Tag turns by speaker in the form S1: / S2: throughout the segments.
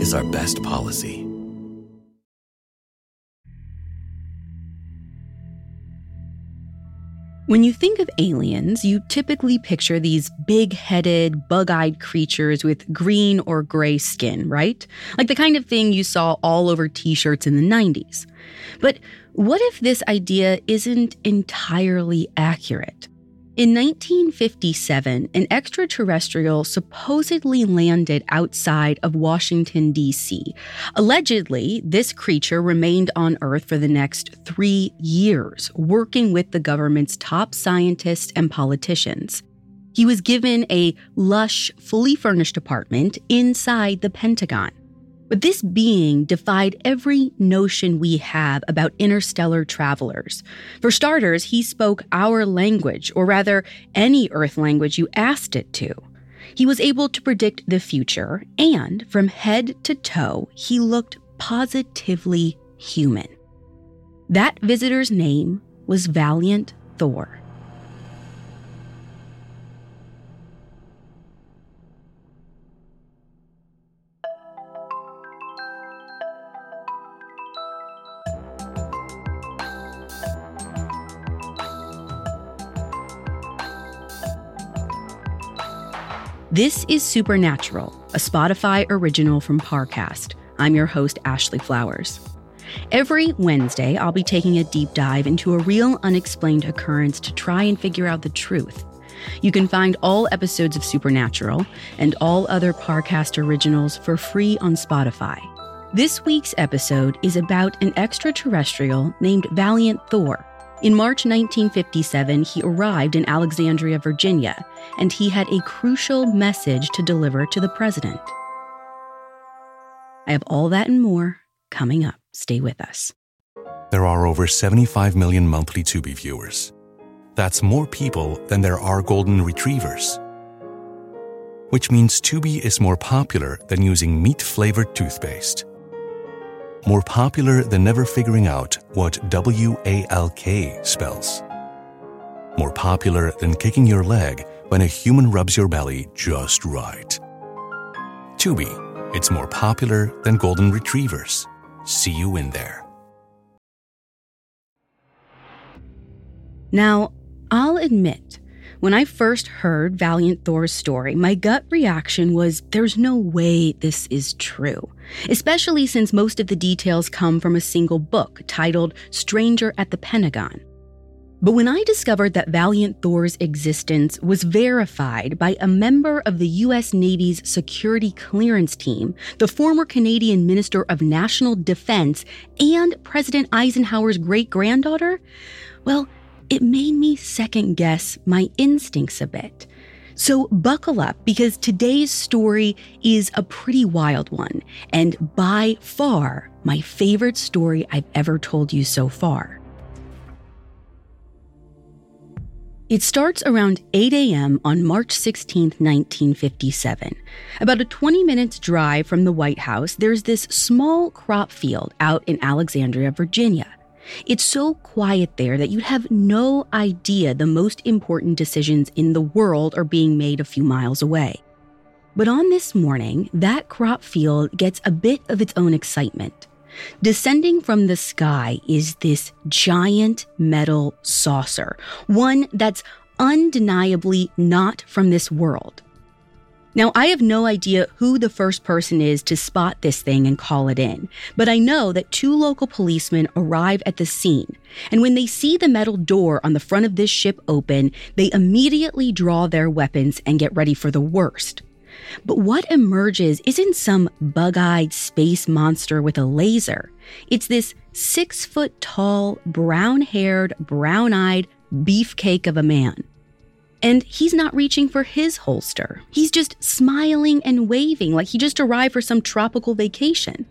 S1: is our best policy.
S2: When you think of aliens, you typically picture these big headed, bug eyed creatures with green or gray skin, right? Like the kind of thing you saw all over t shirts in the 90s. But what if this idea isn't entirely accurate? In 1957, an extraterrestrial supposedly landed outside of Washington, D.C. Allegedly, this creature remained on Earth for the next three years, working with the government's top scientists and politicians. He was given a lush, fully furnished apartment inside the Pentagon. But this being defied every notion we have about interstellar travelers. For starters, he spoke our language, or rather, any Earth language you asked it to. He was able to predict the future, and from head to toe, he looked positively human. That visitor's name was Valiant Thor. This is Supernatural, a Spotify original from Parcast. I'm your host, Ashley Flowers. Every Wednesday, I'll be taking a deep dive into a real unexplained occurrence to try and figure out the truth. You can find all episodes of Supernatural and all other Parcast originals for free on Spotify. This week's episode is about an extraterrestrial named Valiant Thor in March 1957, he arrived in Alexandria, Virginia, and he had a crucial message to deliver to the president. I have all that and more coming up. Stay with us.
S3: There are over 75 million monthly Tubi viewers. That's more people than there are golden retrievers. Which means Tubi is more popular than using meat flavored toothpaste more popular than never figuring out what W A L K spells. More popular than kicking your leg when a human rubs your belly just right. Tubi, it's more popular than golden retrievers. See you in there.
S2: Now, I'll admit, when I first heard Valiant Thor's story, my gut reaction was there's no way this is true, especially since most of the details come from a single book titled Stranger at the Pentagon. But when I discovered that Valiant Thor's existence was verified by a member of the U.S. Navy's security clearance team, the former Canadian Minister of National Defense, and President Eisenhower's great granddaughter, well, it made me second guess my instincts a bit. So buckle up because today's story is a pretty wild one, and by far my favorite story I've ever told you so far. It starts around 8 a.m. on March 16, 1957. About a 20 minutes drive from the White House, there's this small crop field out in Alexandria, Virginia. It's so quiet there that you'd have no idea the most important decisions in the world are being made a few miles away. But on this morning, that crop field gets a bit of its own excitement. Descending from the sky is this giant metal saucer, one that's undeniably not from this world. Now, I have no idea who the first person is to spot this thing and call it in, but I know that two local policemen arrive at the scene, and when they see the metal door on the front of this ship open, they immediately draw their weapons and get ready for the worst. But what emerges isn't some bug eyed space monster with a laser. It's this six foot tall, brown haired, brown eyed beefcake of a man. And he's not reaching for his holster. He's just smiling and waving like he just arrived for some tropical vacation.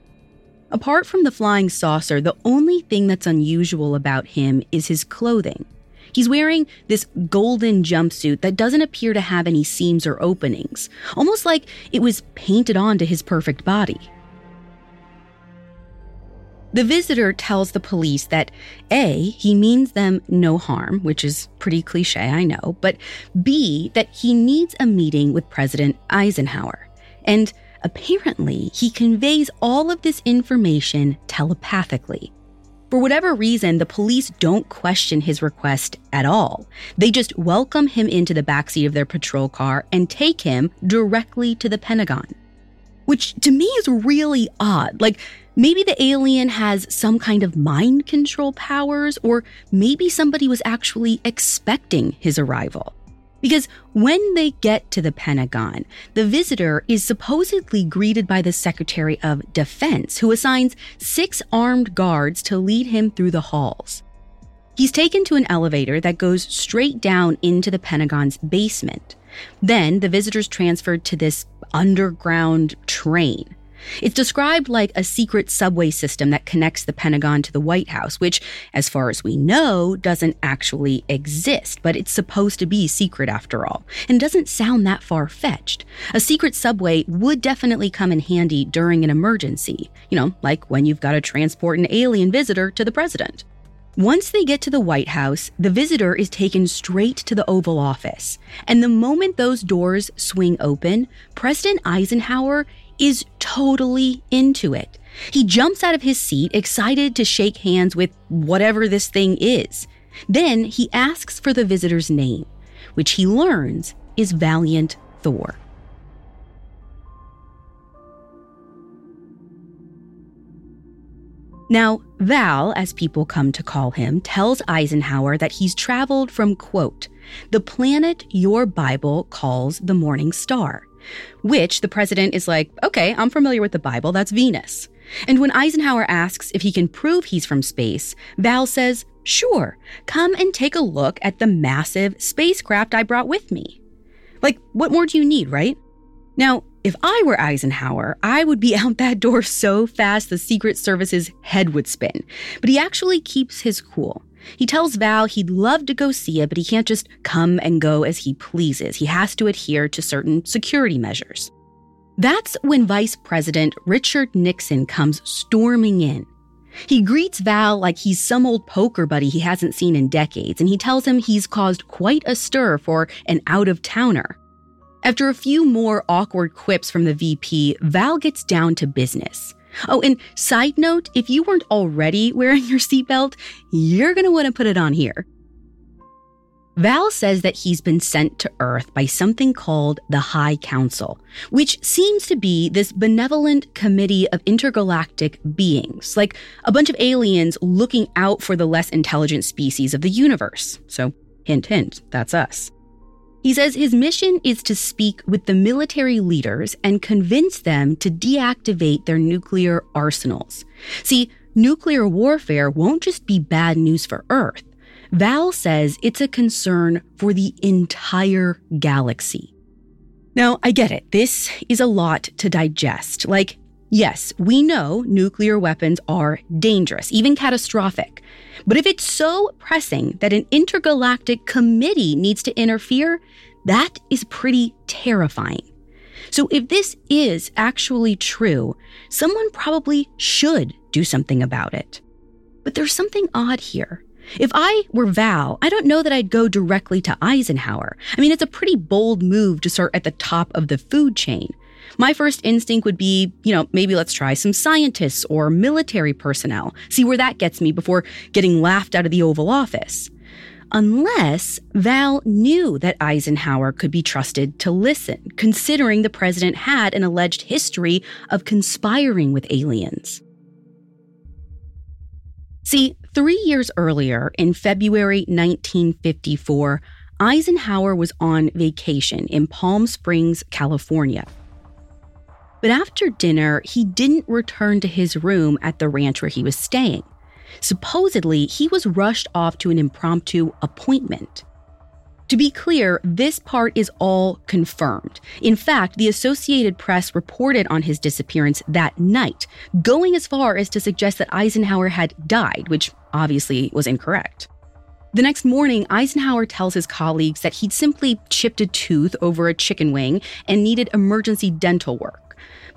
S2: Apart from the flying saucer, the only thing that's unusual about him is his clothing. He's wearing this golden jumpsuit that doesn't appear to have any seams or openings, almost like it was painted onto his perfect body. The visitor tells the police that A, he means them no harm, which is pretty cliche, I know, but B, that he needs a meeting with President Eisenhower. And apparently, he conveys all of this information telepathically. For whatever reason, the police don't question his request at all. They just welcome him into the backseat of their patrol car and take him directly to the Pentagon. Which to me is really odd. Like, Maybe the alien has some kind of mind control powers, or maybe somebody was actually expecting his arrival. Because when they get to the Pentagon, the visitor is supposedly greeted by the Secretary of Defense, who assigns six armed guards to lead him through the halls. He's taken to an elevator that goes straight down into the Pentagon's basement. Then the visitor's transferred to this underground train. It's described like a secret subway system that connects the Pentagon to the White House, which, as far as we know, doesn't actually exist, but it's supposed to be secret after all, and doesn't sound that far fetched. A secret subway would definitely come in handy during an emergency, you know, like when you've got to transport an alien visitor to the president. Once they get to the White House, the visitor is taken straight to the Oval Office. And the moment those doors swing open, President Eisenhower is totally into it. He jumps out of his seat, excited to shake hands with whatever this thing is. Then he asks for the visitor's name, which he learns is Valiant Thor. Now, Val, as people come to call him, tells Eisenhower that he's traveled from, quote, the planet your Bible calls the morning star, which the president is like, okay, I'm familiar with the Bible, that's Venus. And when Eisenhower asks if he can prove he's from space, Val says, sure, come and take a look at the massive spacecraft I brought with me. Like, what more do you need, right? Now, if I were Eisenhower, I would be out that door so fast the Secret Service's head would spin. But he actually keeps his cool. He tells Val he'd love to go see it, but he can't just come and go as he pleases. He has to adhere to certain security measures. That's when Vice President Richard Nixon comes storming in. He greets Val like he's some old poker buddy he hasn't seen in decades, and he tells him he's caused quite a stir for an out of towner. After a few more awkward quips from the VP, Val gets down to business. Oh, and side note if you weren't already wearing your seatbelt, you're going to want to put it on here. Val says that he's been sent to Earth by something called the High Council, which seems to be this benevolent committee of intergalactic beings, like a bunch of aliens looking out for the less intelligent species of the universe. So, hint, hint, that's us. He says his mission is to speak with the military leaders and convince them to deactivate their nuclear arsenals. See, nuclear warfare won't just be bad news for Earth. Val says it's a concern for the entire galaxy. Now, I get it. This is a lot to digest. Like, yes, we know nuclear weapons are dangerous, even catastrophic. But if it's so pressing that an intergalactic committee needs to interfere, that is pretty terrifying. So, if this is actually true, someone probably should do something about it. But there's something odd here. If I were Val, I don't know that I'd go directly to Eisenhower. I mean, it's a pretty bold move to start at the top of the food chain. My first instinct would be, you know, maybe let's try some scientists or military personnel, see where that gets me before getting laughed out of the Oval Office. Unless Val knew that Eisenhower could be trusted to listen, considering the president had an alleged history of conspiring with aliens. See, three years earlier, in February 1954, Eisenhower was on vacation in Palm Springs, California. But after dinner, he didn't return to his room at the ranch where he was staying. Supposedly, he was rushed off to an impromptu appointment. To be clear, this part is all confirmed. In fact, the Associated Press reported on his disappearance that night, going as far as to suggest that Eisenhower had died, which obviously was incorrect. The next morning, Eisenhower tells his colleagues that he'd simply chipped a tooth over a chicken wing and needed emergency dental work.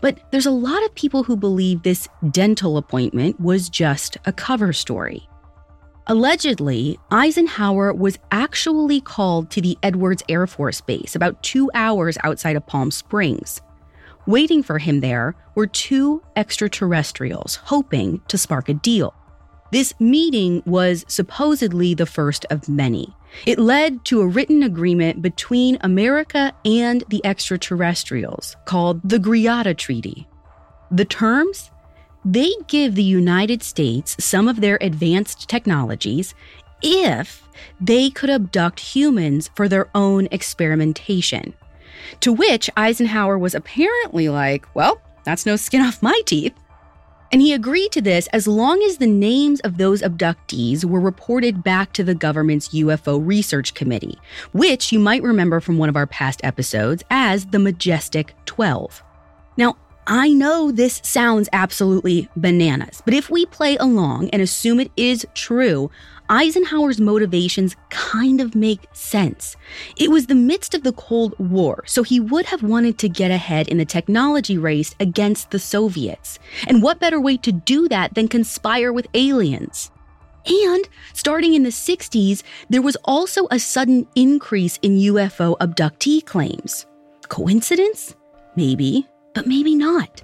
S2: But there's a lot of people who believe this dental appointment was just a cover story. Allegedly, Eisenhower was actually called to the Edwards Air Force Base about two hours outside of Palm Springs. Waiting for him there were two extraterrestrials hoping to spark a deal. This meeting was supposedly the first of many. It led to a written agreement between America and the extraterrestrials called the Greada Treaty. The terms they give the United States some of their advanced technologies if they could abduct humans for their own experimentation. To which Eisenhower was apparently like, well, that's no skin off my teeth. And he agreed to this as long as the names of those abductees were reported back to the government's UFO Research Committee, which you might remember from one of our past episodes as the Majestic 12. Now, I know this sounds absolutely bananas, but if we play along and assume it is true, Eisenhower's motivations kind of make sense. It was the midst of the Cold War, so he would have wanted to get ahead in the technology race against the Soviets. And what better way to do that than conspire with aliens? And starting in the 60s, there was also a sudden increase in UFO abductee claims. Coincidence? Maybe but maybe not.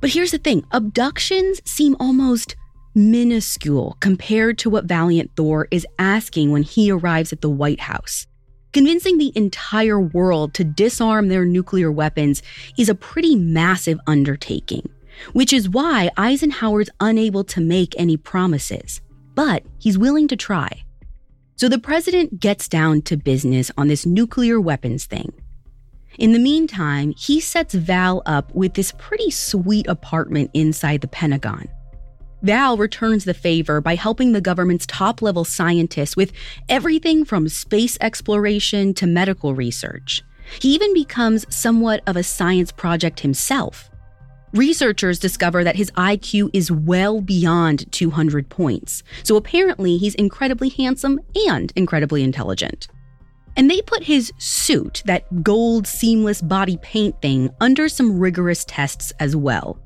S2: But here's the thing abductions seem almost minuscule compared to what Valiant Thor is asking when he arrives at the White House. Convincing the entire world to disarm their nuclear weapons is a pretty massive undertaking, which is why Eisenhower's unable to make any promises. But he's willing to try. So the president gets down to business on this nuclear weapons thing. In the meantime, he sets Val up with this pretty sweet apartment inside the Pentagon. Val returns the favor by helping the government's top level scientists with everything from space exploration to medical research. He even becomes somewhat of a science project himself. Researchers discover that his IQ is well beyond 200 points, so apparently he's incredibly handsome and incredibly intelligent. And they put his suit, that gold seamless body paint thing, under some rigorous tests as well.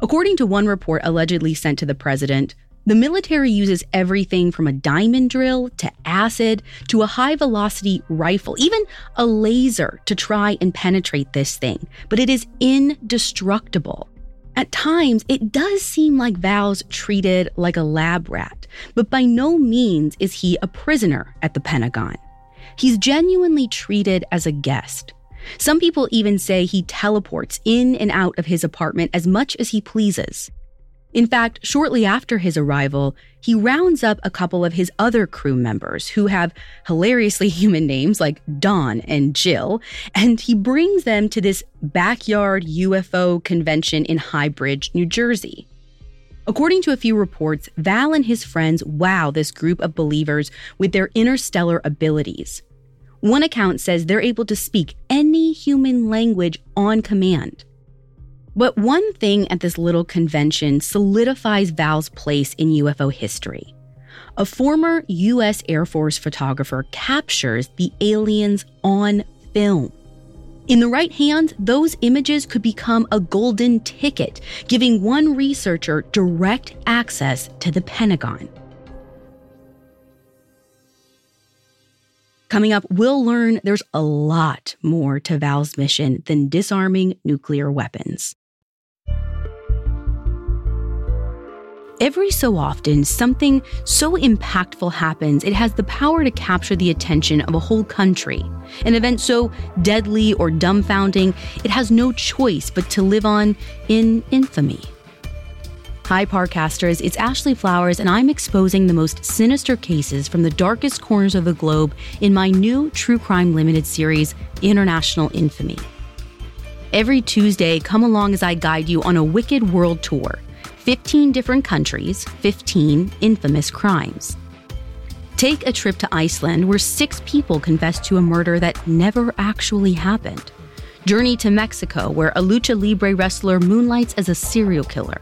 S2: According to one report allegedly sent to the president, the military uses everything from a diamond drill to acid to a high velocity rifle, even a laser to try and penetrate this thing, but it is indestructible. At times, it does seem like Val's treated like a lab rat, but by no means is he a prisoner at the Pentagon. He's genuinely treated as a guest. Some people even say he teleports in and out of his apartment as much as he pleases. In fact, shortly after his arrival, he rounds up a couple of his other crew members who have hilariously human names like Don and Jill, and he brings them to this backyard UFO convention in High Bridge, New Jersey. According to a few reports, Val and his friends wow this group of believers with their interstellar abilities. One account says they're able to speak any human language on command. But one thing at this little convention solidifies Val's place in UFO history. A former U.S. Air Force photographer captures the aliens on film. In the right hands, those images could become a golden ticket, giving one researcher direct access to the Pentagon. Coming up, we'll learn there's a lot more to Val's mission than disarming nuclear weapons. Every so often, something so impactful happens, it has the power to capture the attention of a whole country. An event so deadly or dumbfounding, it has no choice but to live on in infamy. Hi, Parcasters, it's Ashley Flowers, and I'm exposing the most sinister cases from the darkest corners of the globe in my new True Crime Limited series, International Infamy. Every Tuesday, come along as I guide you on a wicked world tour 15 different countries, 15 infamous crimes. Take a trip to Iceland where six people confessed to a murder that never actually happened. Journey to Mexico where a lucha libre wrestler moonlights as a serial killer.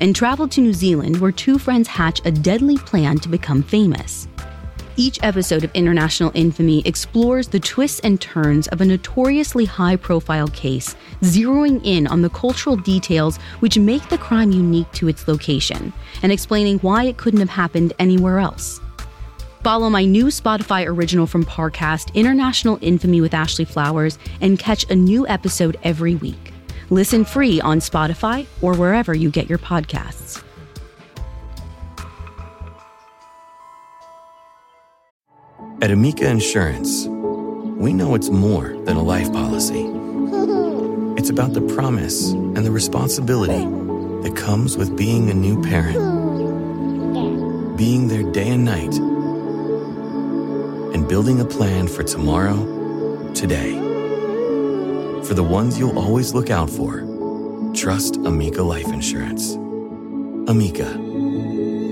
S2: And travel to New Zealand where two friends hatch a deadly plan to become famous. Each episode of International Infamy explores the twists and turns of a notoriously high profile case, zeroing in on the cultural details which make the crime unique to its location, and explaining why it couldn't have happened anywhere else. Follow my new Spotify original from Parcast, International Infamy with Ashley Flowers, and catch a new episode every week. Listen free on Spotify or wherever you get your podcasts.
S1: At Amica Insurance, we know it's more than a life policy. It's about the promise and the responsibility that comes with being a new parent, being there day and night, and building a plan for tomorrow, today. For the ones you'll always look out for, trust Amica Life Insurance. Amica,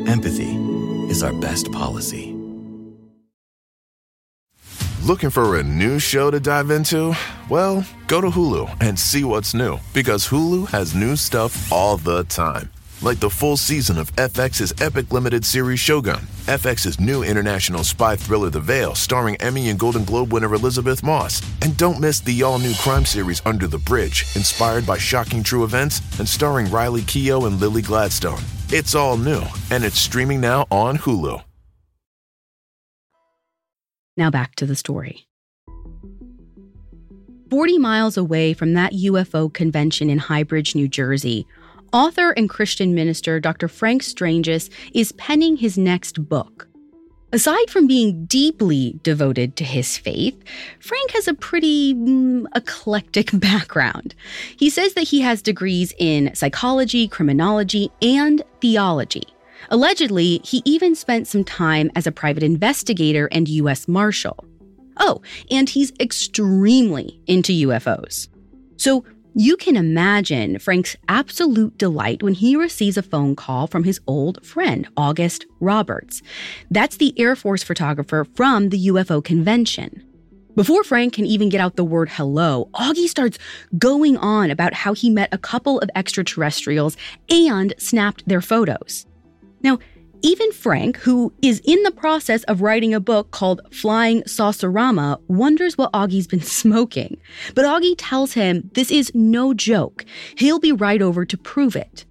S1: empathy is our best policy.
S4: Looking for a new show to dive into? Well, go to Hulu and see what's new because Hulu has new stuff all the time. Like the full season of FX's epic limited series Shogun, FX's new international spy thriller The Veil, starring Emmy and Golden Globe winner Elisabeth Moss. And don't miss the all new crime series Under the Bridge, inspired by shocking true events and starring Riley Keough and Lily Gladstone. It's all new, and it's streaming now on Hulu.
S2: Now back to the story. 40 miles away from that UFO convention in High Bridge, New Jersey, author and Christian minister Dr. Frank Stranges is penning his next book. Aside from being deeply devoted to his faith, Frank has a pretty mm, eclectic background. He says that he has degrees in psychology, criminology, and theology. Allegedly, he even spent some time as a private investigator and U.S. Marshal. Oh, and he's extremely into UFOs. So you can imagine Frank's absolute delight when he receives a phone call from his old friend, August Roberts. That's the Air Force photographer from the UFO convention. Before Frank can even get out the word hello, Augie starts going on about how he met a couple of extraterrestrials and snapped their photos. Now, even Frank, who is in the process of writing a book called Flying Saucerama, wonders what Augie's been smoking. But Augie tells him this is no joke. He'll be right over to prove it.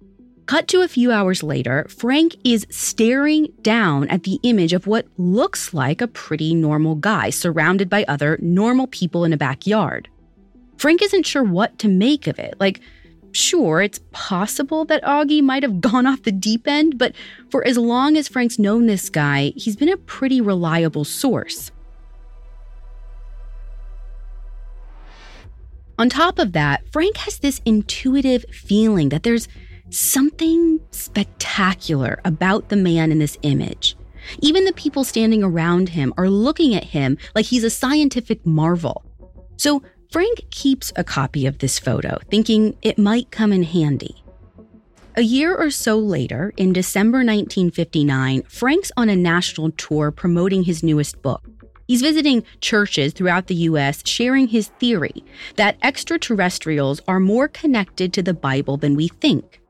S2: Cut to a few hours later, Frank is staring down at the image of what looks like a pretty normal guy surrounded by other normal people in a backyard. Frank isn't sure what to make of it. Like, sure, it's possible that Augie might have gone off the deep end, but for as long as Frank's known this guy, he's been a pretty reliable source. On top of that, Frank has this intuitive feeling that there's something spectacular about the man in this image. Even the people standing around him are looking at him like he's a scientific marvel. So Frank keeps a copy of this photo, thinking it might come in handy. A year or so later, in December 1959, Frank's on a national tour promoting his newest book. He's visiting churches throughout the US, sharing his theory that extraterrestrials are more connected to the Bible than we think.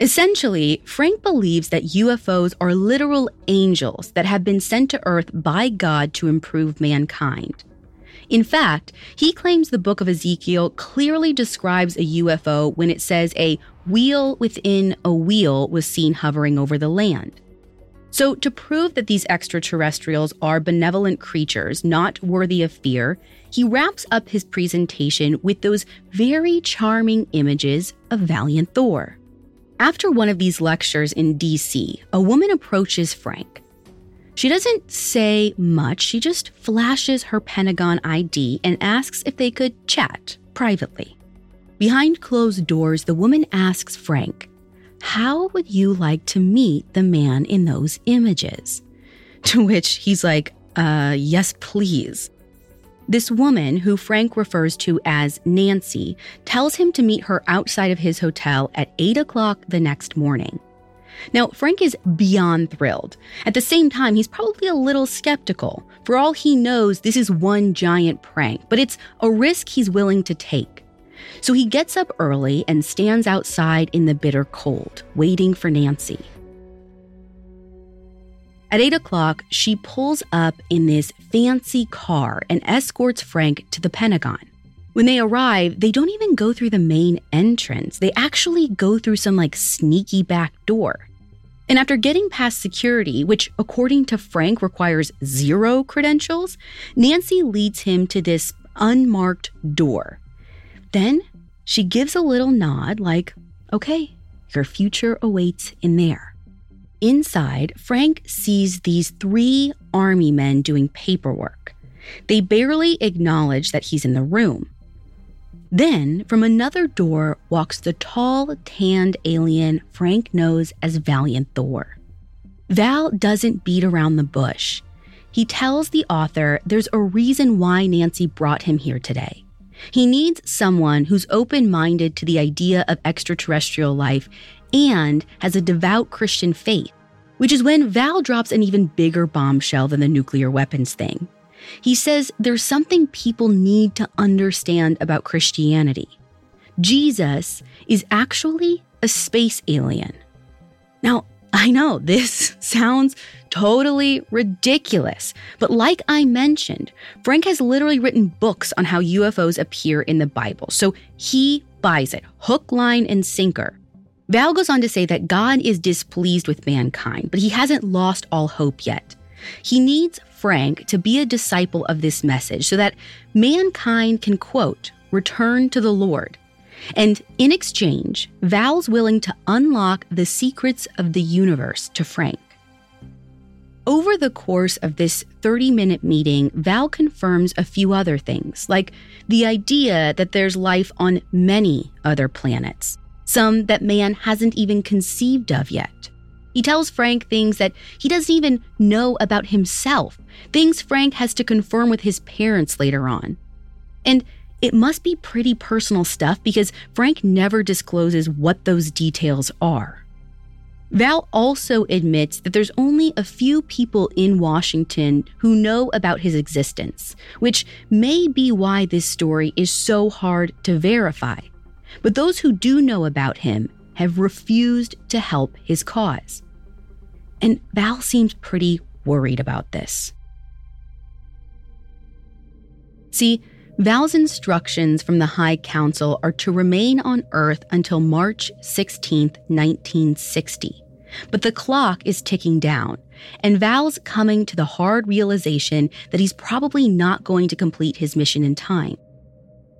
S2: Essentially, Frank believes that UFOs are literal angels that have been sent to Earth by God to improve mankind. In fact, he claims the book of Ezekiel clearly describes a UFO when it says a wheel within a wheel was seen hovering over the land. So, to prove that these extraterrestrials are benevolent creatures not worthy of fear, he wraps up his presentation with those very charming images of Valiant Thor. After one of these lectures in DC, a woman approaches Frank. She doesn't say much, she just flashes her Pentagon ID and asks if they could chat privately. Behind closed doors, the woman asks Frank, How would you like to meet the man in those images? To which he's like, Uh, yes, please. This woman, who Frank refers to as Nancy, tells him to meet her outside of his hotel at 8 o'clock the next morning. Now, Frank is beyond thrilled. At the same time, he's probably a little skeptical. For all he knows, this is one giant prank, but it's a risk he's willing to take. So he gets up early and stands outside in the bitter cold, waiting for Nancy. At 8 o'clock, she pulls up in this fancy car and escorts Frank to the Pentagon. When they arrive, they don't even go through the main entrance. They actually go through some like sneaky back door. And after getting past security, which according to Frank requires zero credentials, Nancy leads him to this unmarked door. Then she gives a little nod, like, okay, your future awaits in there. Inside, Frank sees these three army men doing paperwork. They barely acknowledge that he's in the room. Then, from another door, walks the tall, tanned alien Frank knows as Valiant Thor. Val doesn't beat around the bush. He tells the author there's a reason why Nancy brought him here today. He needs someone who's open minded to the idea of extraterrestrial life and has a devout Christian faith, which is when Val drops an even bigger bombshell than the nuclear weapons thing. He says there's something people need to understand about Christianity. Jesus is actually a space alien. Now, I know this sounds totally ridiculous, but like I mentioned, Frank has literally written books on how UFOs appear in the Bible, so he buys it hook, line, and sinker. Val goes on to say that God is displeased with mankind, but he hasn't lost all hope yet. He needs Frank to be a disciple of this message so that mankind can, quote, return to the Lord. And in exchange, Val's willing to unlock the secrets of the universe to Frank. Over the course of this 30 minute meeting, Val confirms a few other things, like the idea that there's life on many other planets, some that man hasn't even conceived of yet. He tells Frank things that he doesn't even know about himself, things Frank has to confirm with his parents later on. And it must be pretty personal stuff because Frank never discloses what those details are. Val also admits that there's only a few people in Washington who know about his existence, which may be why this story is so hard to verify. But those who do know about him have refused to help his cause. And Val seems pretty worried about this. See, Val's instructions from the High Council are to remain on Earth until March 16, 1960. But the clock is ticking down, and Val's coming to the hard realization that he's probably not going to complete his mission in time.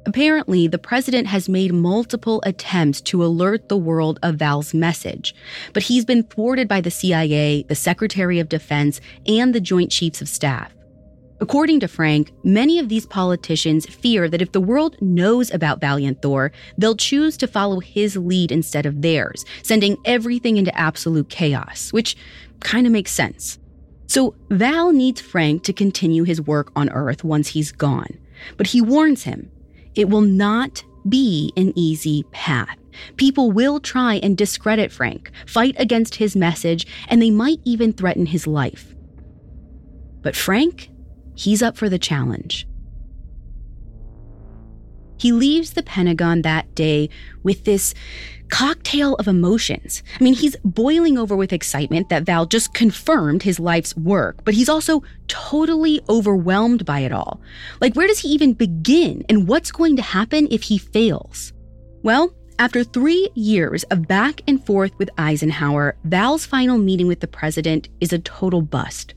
S2: Apparently, the president has made multiple attempts to alert the world of Val's message, but he's been thwarted by the CIA, the Secretary of Defense, and the Joint Chiefs of Staff. According to Frank, many of these politicians fear that if the world knows about Valiant Thor, they'll choose to follow his lead instead of theirs, sending everything into absolute chaos, which kind of makes sense. So Val needs Frank to continue his work on Earth once he's gone. But he warns him it will not be an easy path. People will try and discredit Frank, fight against his message, and they might even threaten his life. But Frank He's up for the challenge. He leaves the Pentagon that day with this cocktail of emotions. I mean, he's boiling over with excitement that Val just confirmed his life's work, but he's also totally overwhelmed by it all. Like, where does he even begin, and what's going to happen if he fails? Well, after three years of back and forth with Eisenhower, Val's final meeting with the president is a total bust.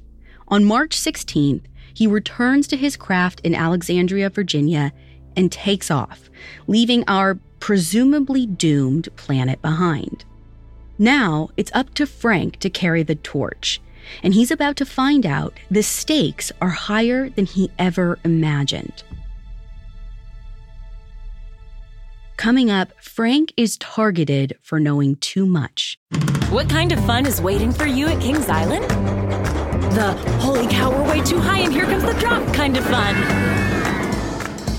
S2: On March 16th, he returns to his craft in Alexandria, Virginia, and takes off, leaving our presumably doomed planet behind. Now it's up to Frank to carry the torch, and he's about to find out the stakes are higher than he ever imagined. Coming up, Frank is targeted for knowing too much.
S5: What kind of fun is waiting for you at Kings Island? The holy cow, we're way too high and here comes the drop kind of fun.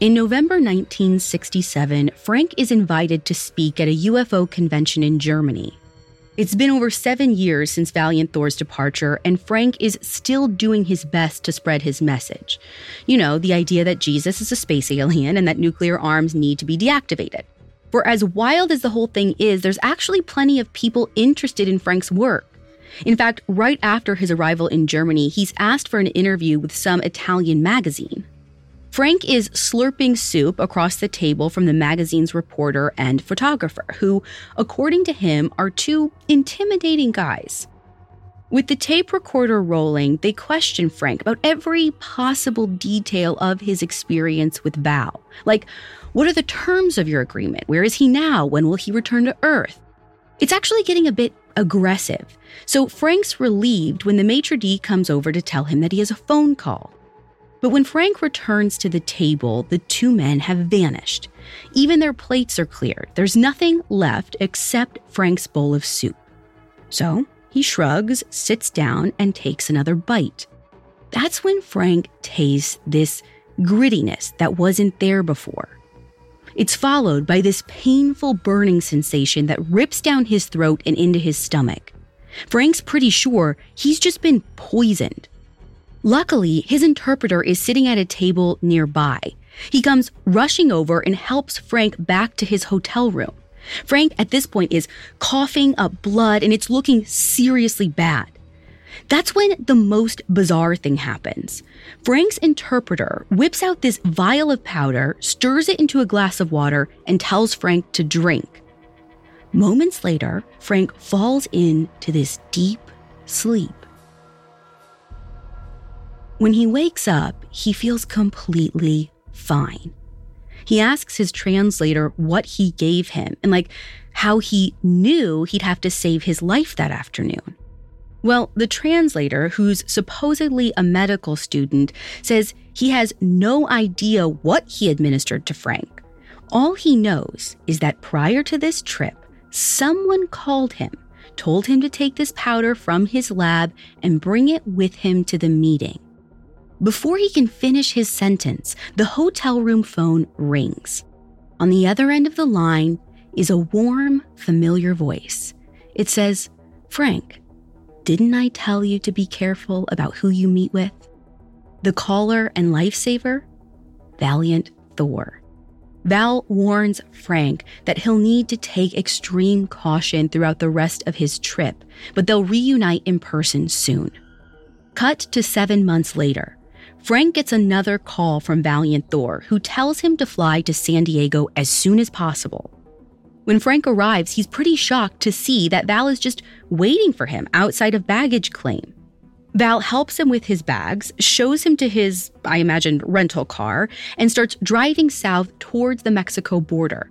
S2: In November 1967, Frank is invited to speak at a UFO convention in Germany. It's been over seven years since Valiant Thor's departure, and Frank is still doing his best to spread his message. You know, the idea that Jesus is a space alien and that nuclear arms need to be deactivated. For as wild as the whole thing is, there's actually plenty of people interested in Frank's work. In fact, right after his arrival in Germany, he's asked for an interview with some Italian magazine. Frank is slurping soup across the table from the magazine's reporter and photographer, who, according to him, are two intimidating guys. With the tape recorder rolling, they question Frank about every possible detail of his experience with Val. Like, what are the terms of your agreement? Where is he now? When will he return to Earth? It's actually getting a bit aggressive. So Frank's relieved when the maitre d' comes over to tell him that he has a phone call. But when Frank returns to the table, the two men have vanished. Even their plates are cleared. There's nothing left except Frank's bowl of soup. So he shrugs, sits down, and takes another bite. That's when Frank tastes this grittiness that wasn't there before. It's followed by this painful burning sensation that rips down his throat and into his stomach. Frank's pretty sure he's just been poisoned. Luckily, his interpreter is sitting at a table nearby. He comes rushing over and helps Frank back to his hotel room. Frank, at this point, is coughing up blood and it's looking seriously bad. That's when the most bizarre thing happens. Frank's interpreter whips out this vial of powder, stirs it into a glass of water, and tells Frank to drink. Moments later, Frank falls into this deep sleep. When he wakes up, he feels completely fine. He asks his translator what he gave him and, like, how he knew he'd have to save his life that afternoon. Well, the translator, who's supposedly a medical student, says he has no idea what he administered to Frank. All he knows is that prior to this trip, someone called him, told him to take this powder from his lab and bring it with him to the meeting. Before he can finish his sentence, the hotel room phone rings. On the other end of the line is a warm, familiar voice. It says, Frank, didn't I tell you to be careful about who you meet with? The caller and lifesaver? Valiant Thor. Val warns Frank that he'll need to take extreme caution throughout the rest of his trip, but they'll reunite in person soon. Cut to seven months later. Frank gets another call from Valiant Thor, who tells him to fly to San Diego as soon as possible. When Frank arrives, he's pretty shocked to see that Val is just waiting for him outside of baggage claim. Val helps him with his bags, shows him to his, I imagine, rental car, and starts driving south towards the Mexico border.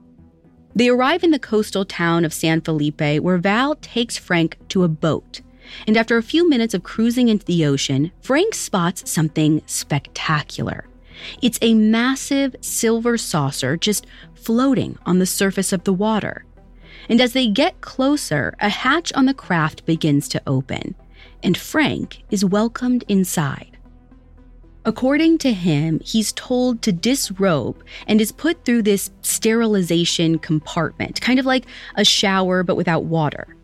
S2: They arrive in the coastal town of San Felipe, where Val takes Frank to a boat and after a few minutes of cruising into the ocean, Frank spots something spectacular. It's a massive silver saucer just floating on the surface of the water. And as they get closer, a hatch on the craft begins to open, and Frank is welcomed inside. According to him, he's told to disrobe and is put through this sterilization compartment, kind of like a shower but without water.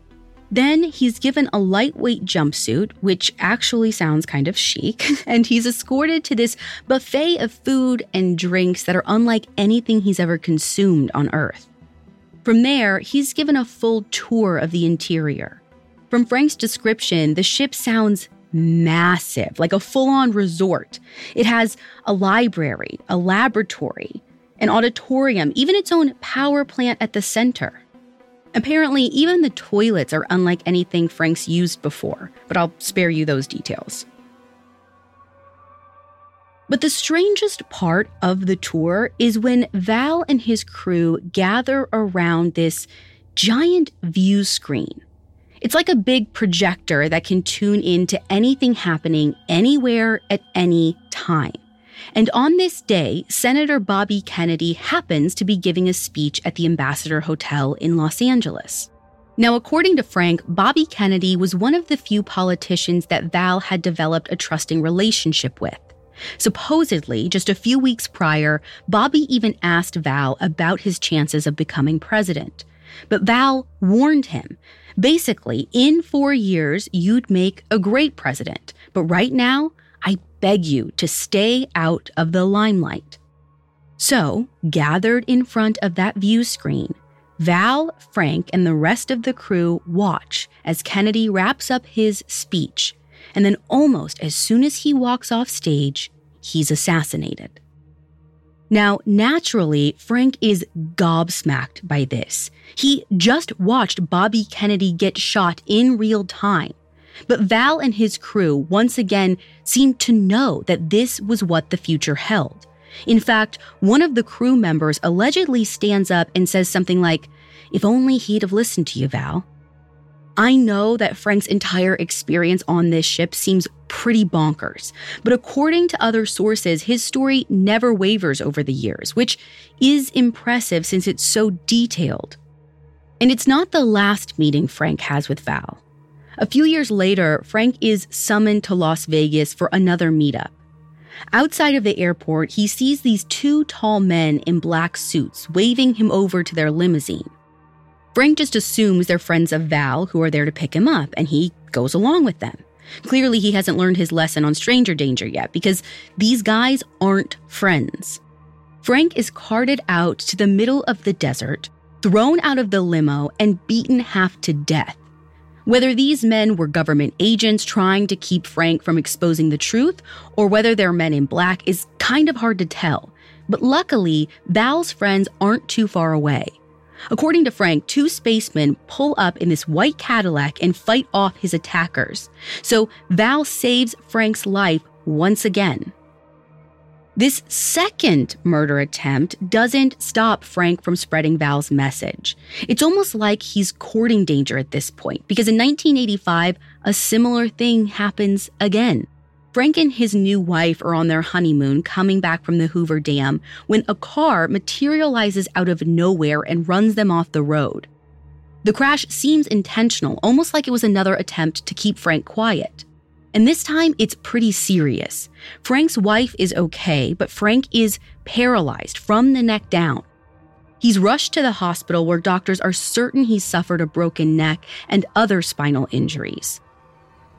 S2: Then he's given a lightweight jumpsuit, which actually sounds kind of chic, and he's escorted to this buffet of food and drinks that are unlike anything he's ever consumed on Earth. From there, he's given a full tour of the interior. From Frank's description, the ship sounds massive, like a full on resort. It has a library, a laboratory, an auditorium, even its own power plant at the center. Apparently, even the toilets are unlike anything Frank's used before, but I'll spare you those details. But the strangest part of the tour is when Val and his crew gather around this giant view screen. It's like a big projector that can tune in to anything happening anywhere at any time. And on this day, Senator Bobby Kennedy happens to be giving a speech at the Ambassador Hotel in Los Angeles. Now, according to Frank, Bobby Kennedy was one of the few politicians that Val had developed a trusting relationship with. Supposedly, just a few weeks prior, Bobby even asked Val about his chances of becoming president. But Val warned him basically, in four years, you'd make a great president. But right now, beg you to stay out of the limelight. So, gathered in front of that view screen, Val, Frank, and the rest of the crew watch as Kennedy wraps up his speech, and then almost as soon as he walks off stage, he's assassinated. Now, naturally, Frank is gobsmacked by this. He just watched Bobby Kennedy get shot in real time. But Val and his crew once again seemed to know that this was what the future held. In fact, one of the crew members allegedly stands up and says something like, If only he'd have listened to you, Val. I know that Frank's entire experience on this ship seems pretty bonkers, but according to other sources, his story never wavers over the years, which is impressive since it's so detailed. And it's not the last meeting Frank has with Val. A few years later, Frank is summoned to Las Vegas for another meetup. Outside of the airport, he sees these two tall men in black suits waving him over to their limousine. Frank just assumes they're friends of Val who are there to pick him up, and he goes along with them. Clearly, he hasn't learned his lesson on stranger danger yet because these guys aren't friends. Frank is carted out to the middle of the desert, thrown out of the limo, and beaten half to death. Whether these men were government agents trying to keep Frank from exposing the truth, or whether they're men in black, is kind of hard to tell. But luckily, Val's friends aren't too far away. According to Frank, two spacemen pull up in this white Cadillac and fight off his attackers. So Val saves Frank's life once again. This second murder attempt doesn't stop Frank from spreading Val's message. It's almost like he's courting danger at this point, because in 1985, a similar thing happens again. Frank and his new wife are on their honeymoon coming back from the Hoover Dam when a car materializes out of nowhere and runs them off the road. The crash seems intentional, almost like it was another attempt to keep Frank quiet. And this time, it's pretty serious. Frank's wife is okay, but Frank is paralyzed from the neck down. He's rushed to the hospital where doctors are certain he's suffered a broken neck and other spinal injuries.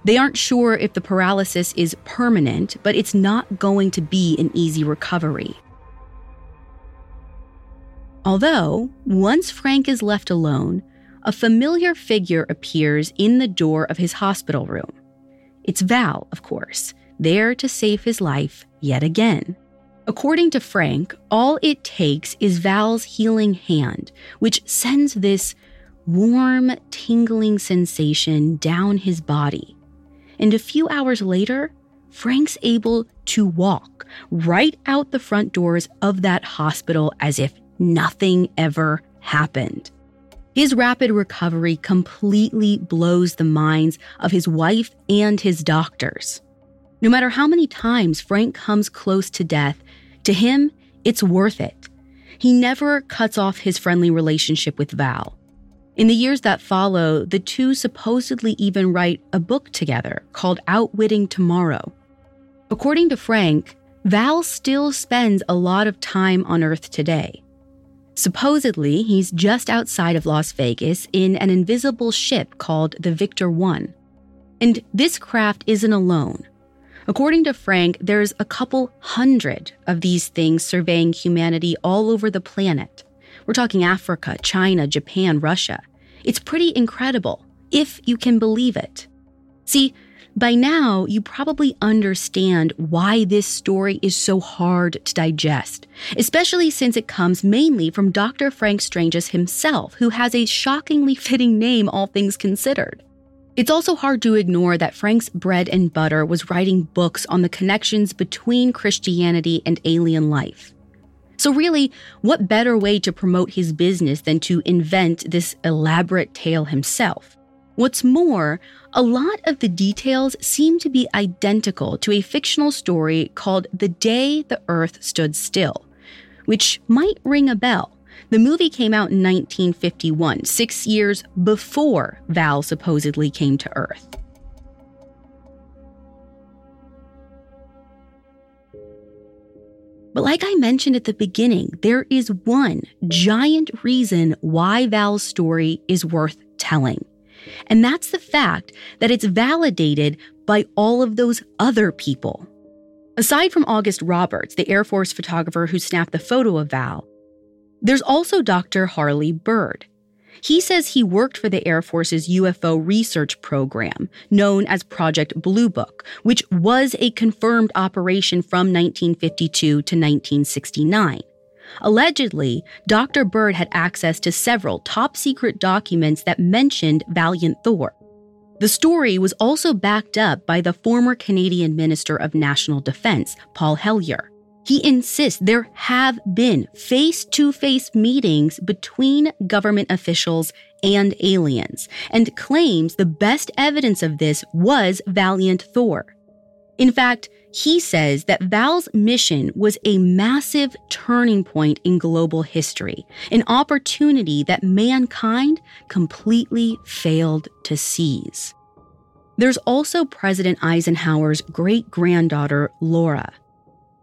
S2: They aren't sure if the paralysis is permanent, but it's not going to be an easy recovery. Although, once Frank is left alone, a familiar figure appears in the door of his hospital room. It's Val, of course, there to save his life yet again. According to Frank, all it takes is Val's healing hand, which sends this warm, tingling sensation down his body. And a few hours later, Frank's able to walk right out the front doors of that hospital as if nothing ever happened. His rapid recovery completely blows the minds of his wife and his doctors. No matter how many times Frank comes close to death, to him, it's worth it. He never cuts off his friendly relationship with Val. In the years that follow, the two supposedly even write a book together called Outwitting Tomorrow. According to Frank, Val still spends a lot of time on Earth today. Supposedly, he's just outside of Las Vegas in an invisible ship called the Victor 1. And this craft isn't alone. According to Frank, there's a couple hundred of these things surveying humanity all over the planet. We're talking Africa, China, Japan, Russia. It's pretty incredible, if you can believe it. See, by now, you probably understand why this story is so hard to digest, especially since it comes mainly from Dr. Frank Stranges himself, who has a shockingly fitting name, all things considered. It's also hard to ignore that Frank's bread and butter was writing books on the connections between Christianity and alien life. So, really, what better way to promote his business than to invent this elaborate tale himself? What's more, a lot of the details seem to be identical to a fictional story called The Day the Earth Stood Still, which might ring a bell. The movie came out in 1951, six years before Val supposedly came to Earth. But like I mentioned at the beginning, there is one giant reason why Val's story is worth telling. And that's the fact that it's validated by all of those other people. Aside from August Roberts, the Air Force photographer who snapped the photo of Val, there's also Dr. Harley Byrd. He says he worked for the Air Force's UFO research program, known as Project Blue Book, which was a confirmed operation from 1952 to 1969. Allegedly, Dr. Byrd had access to several top secret documents that mentioned Valiant Thor. The story was also backed up by the former Canadian Minister of National Defense, Paul Hellyer. He insists there have been face to face meetings between government officials and aliens, and claims the best evidence of this was Valiant Thor. In fact, he says that Val's mission was a massive turning point in global history, an opportunity that mankind completely failed to seize. There's also President Eisenhower's great granddaughter, Laura.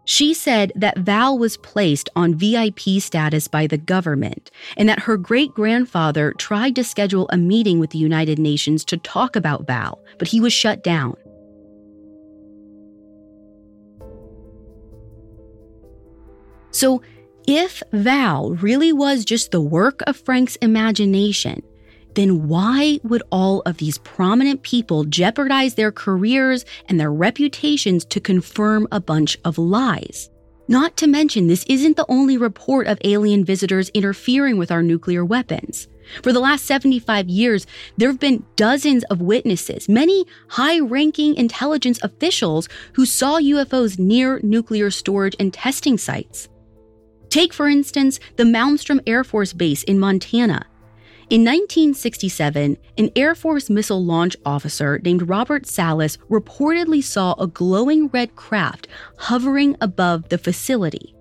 S2: She said that Val was placed on VIP status by the government and that her great grandfather tried to schedule a meeting with the United Nations to talk about Val, but he was shut down. So, if Val really was just the work of Frank's imagination, then why would all of these prominent people jeopardize their careers and their reputations to confirm a bunch of lies? Not to mention, this isn't the only report of alien visitors interfering with our nuclear weapons. For the last 75 years, there have been dozens of witnesses, many high ranking intelligence officials who saw UFOs near nuclear storage and testing sites. Take, for instance, the Malmstrom Air Force Base in Montana. In 1967, an Air Force missile launch officer named Robert Salas reportedly saw a glowing red craft hovering above the facility.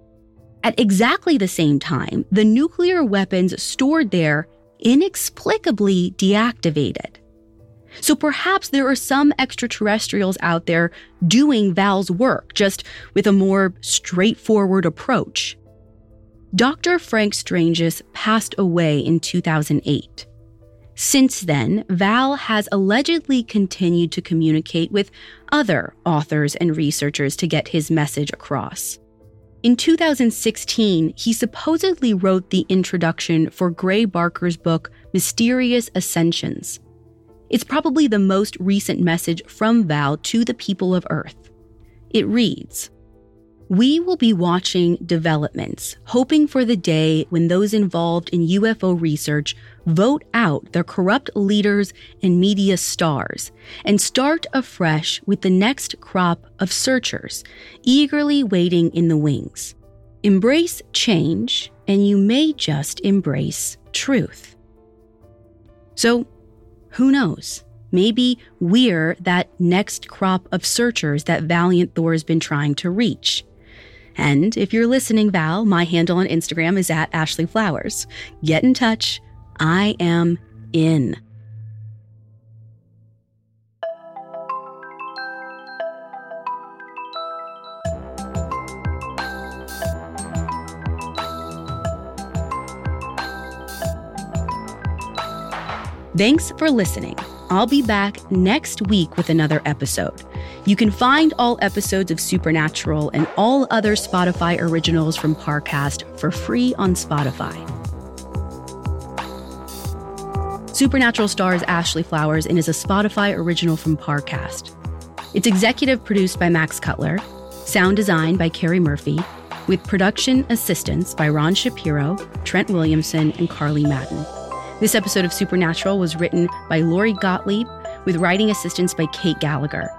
S2: At exactly the same time, the nuclear weapons stored there inexplicably deactivated. So perhaps there are some extraterrestrials out there doing Val's work, just with a more straightforward approach. Dr. Frank Stranges passed away in 2008. Since then, Val has allegedly continued to communicate with other authors and researchers to get his message across. In 2016, he supposedly wrote the introduction for Gray Barker's book, Mysterious Ascensions. It's probably the most recent message from Val to the people of Earth. It reads we will be watching developments, hoping for the day when those involved in UFO research vote out their corrupt leaders and media stars and start afresh with the next crop of searchers, eagerly waiting in the wings. Embrace change, and you may just embrace truth. So, who knows? Maybe we're that next crop of searchers that Valiant Thor's been trying to reach. And if you're listening, Val, my handle on Instagram is at Ashley Flowers. Get in touch. I am in. Thanks for listening. I'll be back next week with another episode. You can find all episodes of Supernatural and all other Spotify originals from Parcast for free on Spotify. Supernatural stars Ashley Flowers and is a Spotify original from Parcast. It's executive produced by Max Cutler, sound design by Carrie Murphy, with production assistance by Ron Shapiro, Trent Williamson, and Carly Madden. This episode of Supernatural was written by Lori Gottlieb, with writing assistance by Kate Gallagher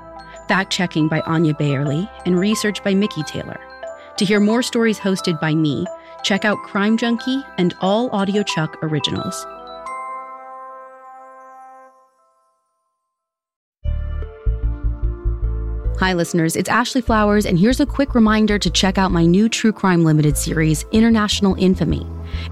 S2: fact checking by Anya Bayerly, and research by Mickey Taylor. To hear more stories hosted by me, check out Crime Junkie and all audiochuck originals. Hi, listeners, it's Ashley Flowers, and here's a quick reminder to check out my new True Crime Limited series, International Infamy.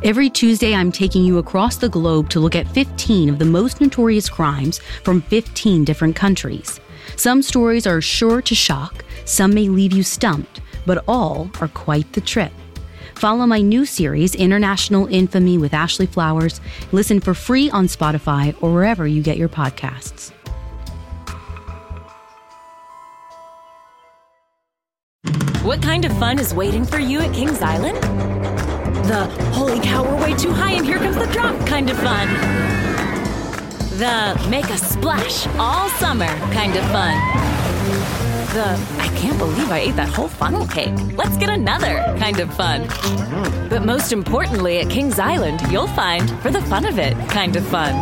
S2: Every Tuesday, I'm taking you across the globe to look at 15 of the most notorious crimes from 15 different countries. Some stories are sure to shock, some may leave you stumped, but all are quite the trip. Follow my new series, International Infamy with Ashley Flowers. Listen for free on Spotify or wherever you get your podcasts.
S5: What kind of fun is waiting for you at Kings Island? The holy cow, we're way too high and here comes the drop kind of fun the make a splash all summer kind of fun. The I can't believe I ate that whole funnel cake. Let's get another kind of fun. But most importantly, at Kings Island, you'll find for the fun of it kind of fun.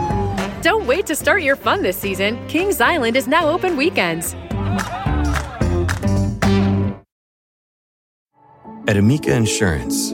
S6: Don't wait to start your fun this season. Kings Island is now open weekends.
S1: At Amica Insurance,